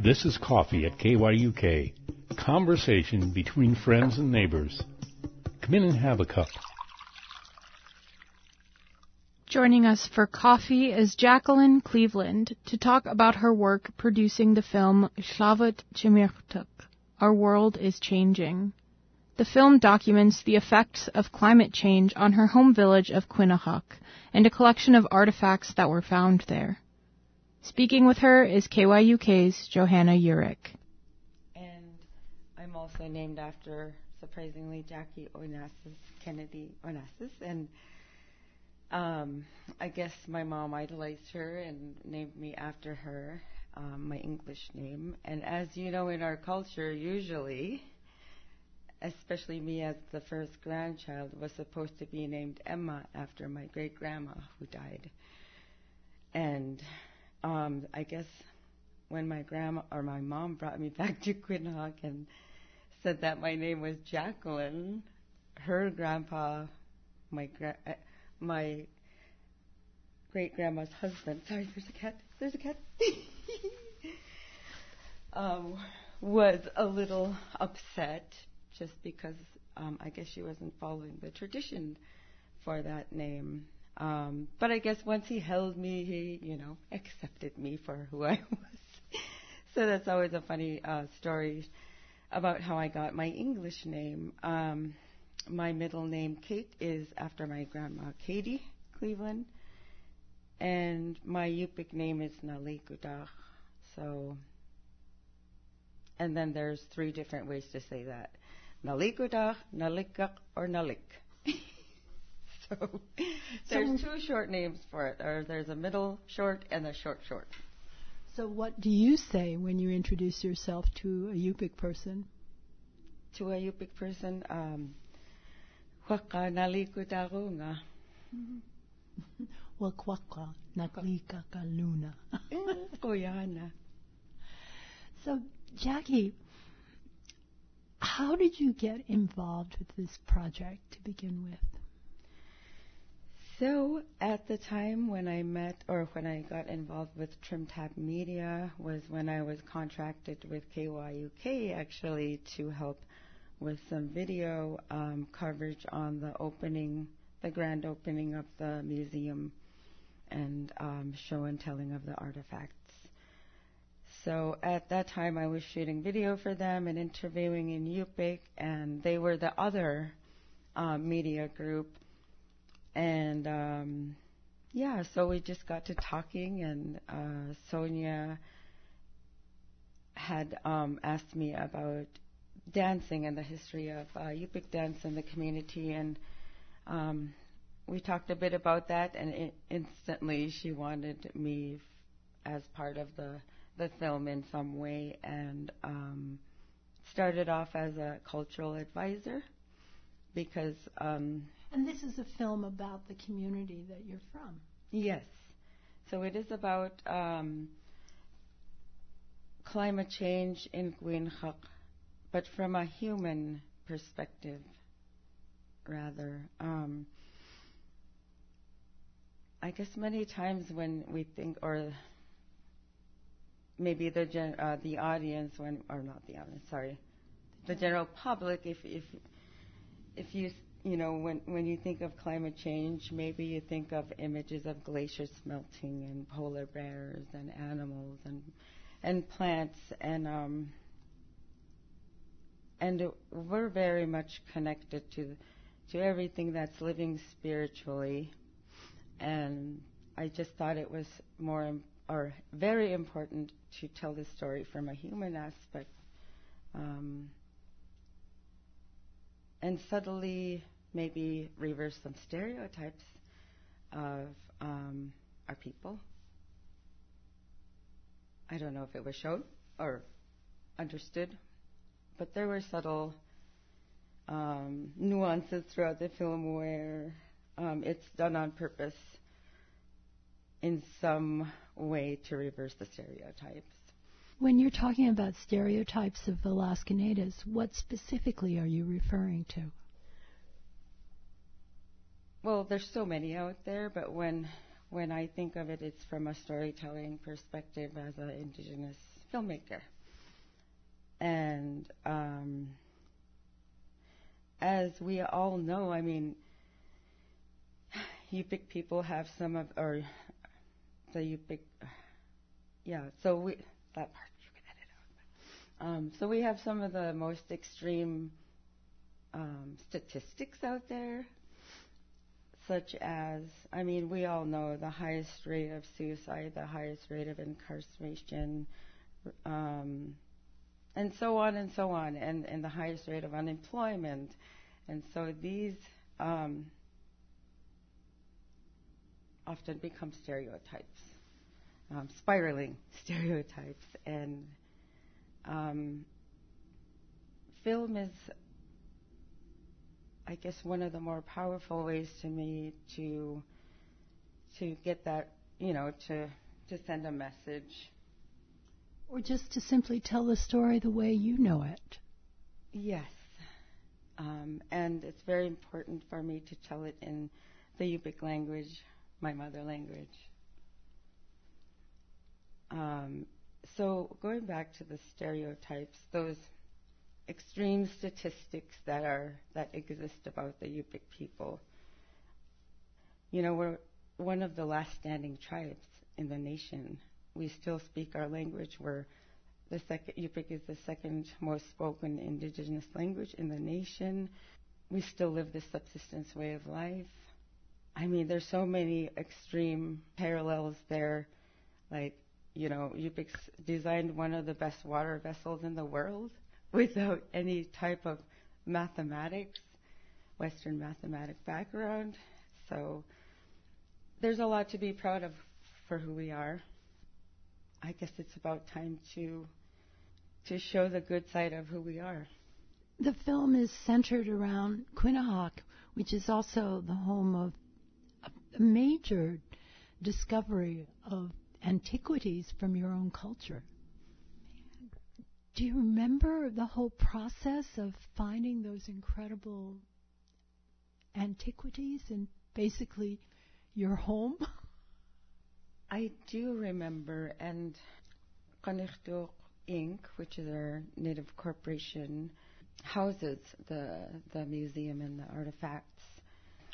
This is Coffee at KYUK. Conversation between friends and neighbors. Come in and have a cup. Joining us for coffee is Jacqueline Cleveland to talk about her work producing the film Ellavut Cimirtuq, Our World is Changing. The film documents the effects of climate change on her home village of Quinhagak and a collection of artifacts that were found there. Speaking with her is KYUK's Johanna Eurich. And I'm also named after, surprisingly, Jackie Onassis, Kennedy Onassis. And um, I guess my mom idolized her and named me after her, um, my English name. And as you know, in our culture, usually, especially me as the first grandchild, was supposed to be named Emma after my great grandma who died. And um, I guess when my grandma or my mom brought me back to Quinhagak and said that my name was Jacqueline, her grandpa, my gra- uh, my great grandma's husband. Sorry, there's a cat. There's a cat. um, was a little upset just because um, I guess she wasn't following the tradition for that name. Um, but I guess once he held me, he, you know, accepted me for who I was. so that's always a funny uh, story about how I got my English name. Um, my middle name, Kate, is after my grandma, Katie Cleveland. And my Yupik name is Nalikudach. So, and then there's three different ways to say that. Nalikudach, Nalikak, or Nalik. so there's two short names for it. Or there's a middle short and a short short. So what do you say when you introduce yourself to a Yupik person? To a Yupik person, um, Waka nalikudarunga. Wakwakwa naklika kaluna. Koyana. So, Jackie, how did you get involved with this project to begin with? So, at the time when I met or when I got involved with TrimTap Media was when I was contracted with KYUK actually to help with some video um, coverage on the opening, the grand opening of the museum and um, show and telling of the artifacts. So at that time, I was shooting video for them and interviewing in Yupik, and they were the other uh, media group. And um, yeah, so we just got to talking, and uh, Sonia had um, asked me about dancing and the history of uh, Yupik dance in the community, and um, we talked a bit about that, and it, instantly she wanted me f- as part of the the film in some way, and um, started off as a cultural advisor because. Um, and this is a film about the community that you're from. Yes, so it is about um, climate change in Quinhagak, but from a human perspective, rather. Um, I guess many times when we think, or maybe the gen, uh, the audience, when or not the audience, sorry, the general public, if if if you you know when when you think of climate change, maybe you think of images of glaciers melting and polar bears and animals and and plants and um, and we're very much connected to to everything that's living spiritually. And I just thought it was more or very important to tell the story from a human aspect. Um, and subtly maybe reverse some stereotypes of um, our people. I don't know if it was shown or understood, but there were subtle um, nuances throughout the film where um, it's done on purpose in some way to reverse the stereotypes. When you're talking about stereotypes of Alaska natives, what specifically are you referring to? Well, there's so many out there, but when when I think of it, it's from a storytelling perspective as an indigenous filmmaker. And um, as we all know, I mean, Yupik people have some of, or the Yupik, yeah, so we, that part you can edit out. Um, so we have some of the most extreme um, statistics out there, such as, I mean, we all know the highest rate of suicide, the highest rate of incarceration, um, and so on and so on, and, and the highest rate of unemployment. And so these um, often become stereotypes, um, spiraling stereotypes. And um, film is, I guess, one of the more powerful ways to me to to get that, you know, to to send a message. Or just to simply tell the story the way you know it. Yes. Um, and it's very important for me to tell it in the Yupik language, my mother language. Um, so going back to the stereotypes, those extreme statistics that are that exist about the Yupik people. You know, we're one of the last standing tribes in the nation. We still speak our language. We're the second Yupik is the second most spoken indigenous language in the nation. We still live this subsistence way of life. I mean, there's so many extreme parallels there. Like, you know, Yupiks designed one of the best water vessels in the world without any type of mathematics, Western mathematic background. So there's a lot to be proud of for who we are. I guess it's about time to to show the good side of who we are. The film is centered around Quinhagak, which is also the home of a major discovery of antiquities from your own culture. Do you remember the whole process of finding those incredible antiquities in basically your home? I do remember, and Qanirtuuq Inc., which is our native corporation, houses the the museum and the artifacts.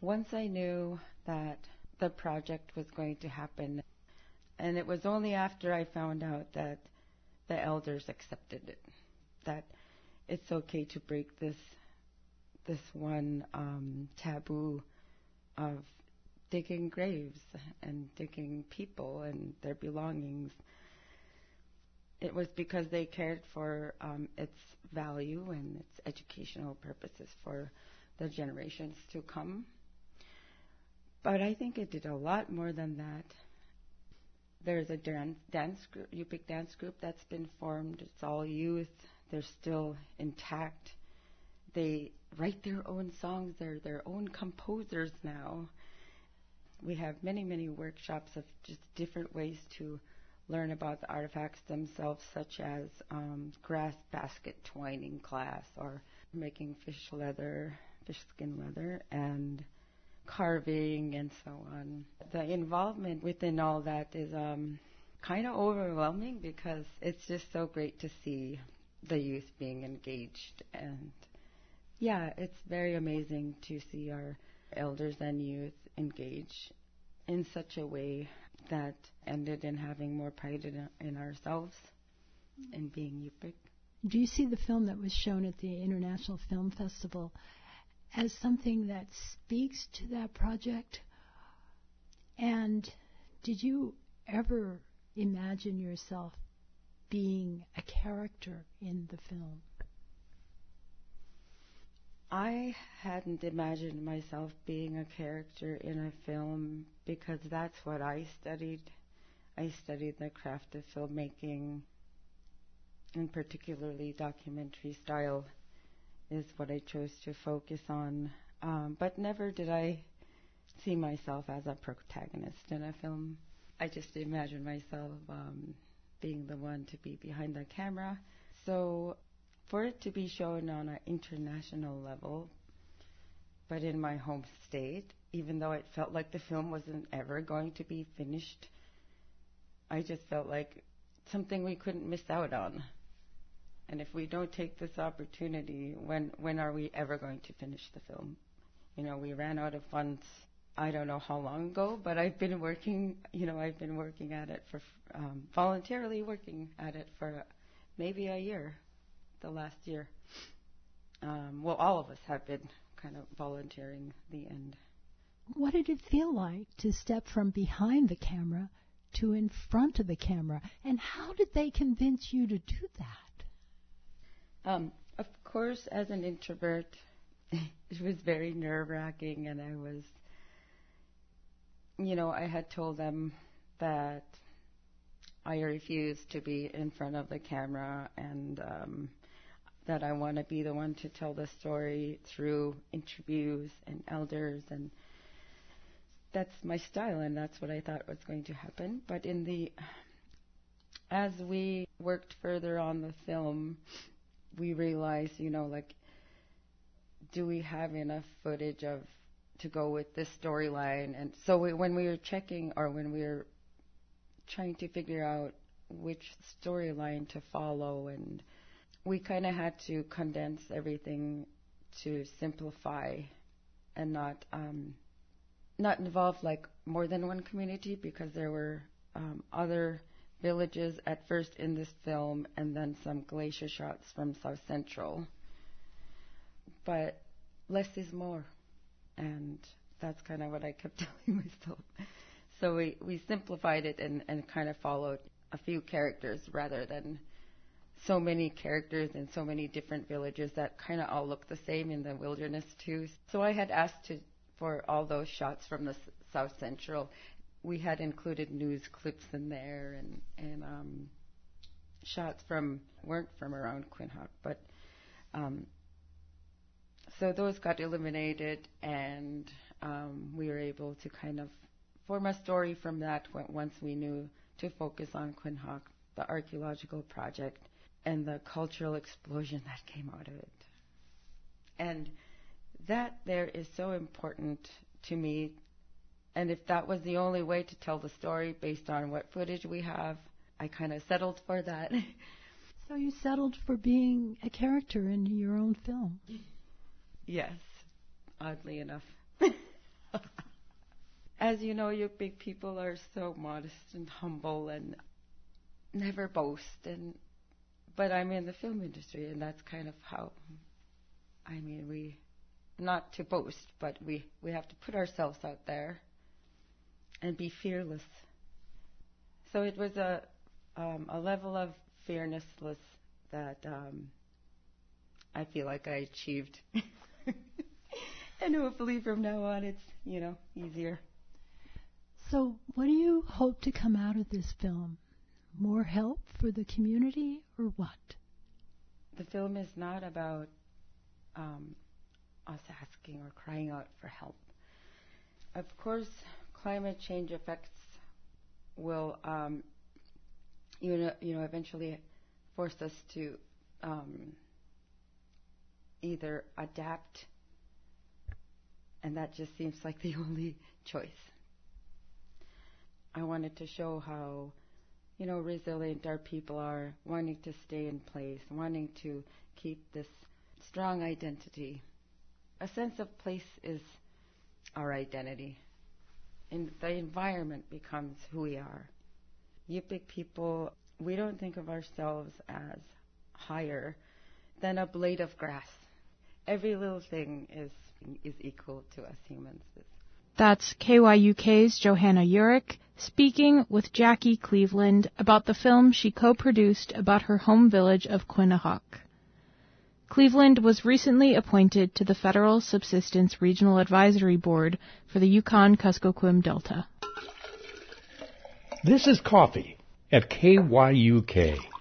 Once I knew that the project was going to happen, and it was only after I found out that the elders accepted it, that it's okay to break this this one um, taboo of digging graves and digging people and their belongings it was because they cared for um, its value and its educational purposes for the generations to come. But I think it did a lot more than that. There's a dance, group, Yupik dance group that's been formed. It's all youth. They're still intact. They write their own songs. They're their own composers now. We have many, many workshops of just different ways to learn about the artifacts themselves, such as um, grass basket twining class or making fish leather, fish skin leather, and carving and so on. The involvement within all that is um, kind of overwhelming because it's just so great to see the youth being engaged and yeah, it's very amazing to see our elders and youth engage in such a way that ended in having more pride in, in ourselves and being Yupik. Do you see the film that was shown at the International Film Festival as something that speaks to that project? And did you ever imagine yourself being a character in the film? I hadn't imagined myself being a character in a film because that's what I studied. I studied the craft of filmmaking, and particularly documentary style is what I chose to focus on. Um, but never did I see myself as a protagonist in a film. I just imagined myself um, being the one to be behind the camera. So for it to be shown on an international level, but in my home state, even though it felt like the film wasn't ever going to be finished, I just felt like something we couldn't miss out on. And if we don't take this opportunity, when when are we ever going to finish the film? You know, we ran out of funds. I don't know how long ago, but I've been working. You know, I've been working at it for um, voluntarily working at it for maybe a year, the last year. Um, well, all of us have been kind of volunteering the end. What did it feel like to step from behind the camera to in front of the camera? And how did they convince you to do that? Um, of course, as an introvert, it was very nerve wracking, and I was, you know, I had told them that I refuse to be in front of the camera and um, that I want to be the one to tell the story through interviews and elders and that's my style and that's what I thought was going to happen. But in the as we worked further on the film, we realized, you know, like do we have enough footage of to go with this storyline? And so we, when we were checking or when we were trying to figure out which storyline to follow and we kind of had to condense everything to simplify and not um, not involve like more than one community because there were um, other villages at first in this film and then some glacier shots from South Central. But less is more, and that's kind of what I kept telling myself. So we, we simplified it and, and kind of followed a few characters rather than so many characters in so many different villages that kind of all look the same in the wilderness too. So I had asked to, for all those shots from the s- South Central. We had included news clips in there and and um, shots from weren't from around Quinhagak, but um, so those got eliminated, and um, we were able to kind of form a story from that once we knew to focus on Quinhagak, the archaeological project, and the cultural explosion that came out of it. And that there is so important to me. And if that was the only way to tell the story based on what footage we have, I kind of settled for that. So you settled for being a character in your own film. yes, oddly enough. As you know, Yupik people are so modest and humble and never boast and but I'm in the film industry and that's kind of how I mean we not to boast, but we, we have to put ourselves out there and be fearless. So it was a um, a level of fearlessness that um, I feel like I achieved. and hopefully from now on it's, you know, easier. So, what do you hope to come out of this film? More help for the community or what? The film is not about um, us asking or crying out for help. Of course, climate change effects will, um, you know, you know, eventually force us to um, either adapt, and that just seems like the only choice. I wanted to show how, you know, resilient our people are, wanting to stay in place, wanting to keep this strong identity a sense of place is our identity. And the environment becomes who we are. Yupik people, we don't think of ourselves as higher than a blade of grass. Every little thing is is equal to us humans. That's KYUK's Johanna Eurich speaking with Jackie Cleveland about the film she co-produced about her home village of Quinhagak. Cleveland was recently appointed to the Federal Subsistence Regional Advisory Board for the Yukon Kuskokwim Delta. This is Coffee at KYUK.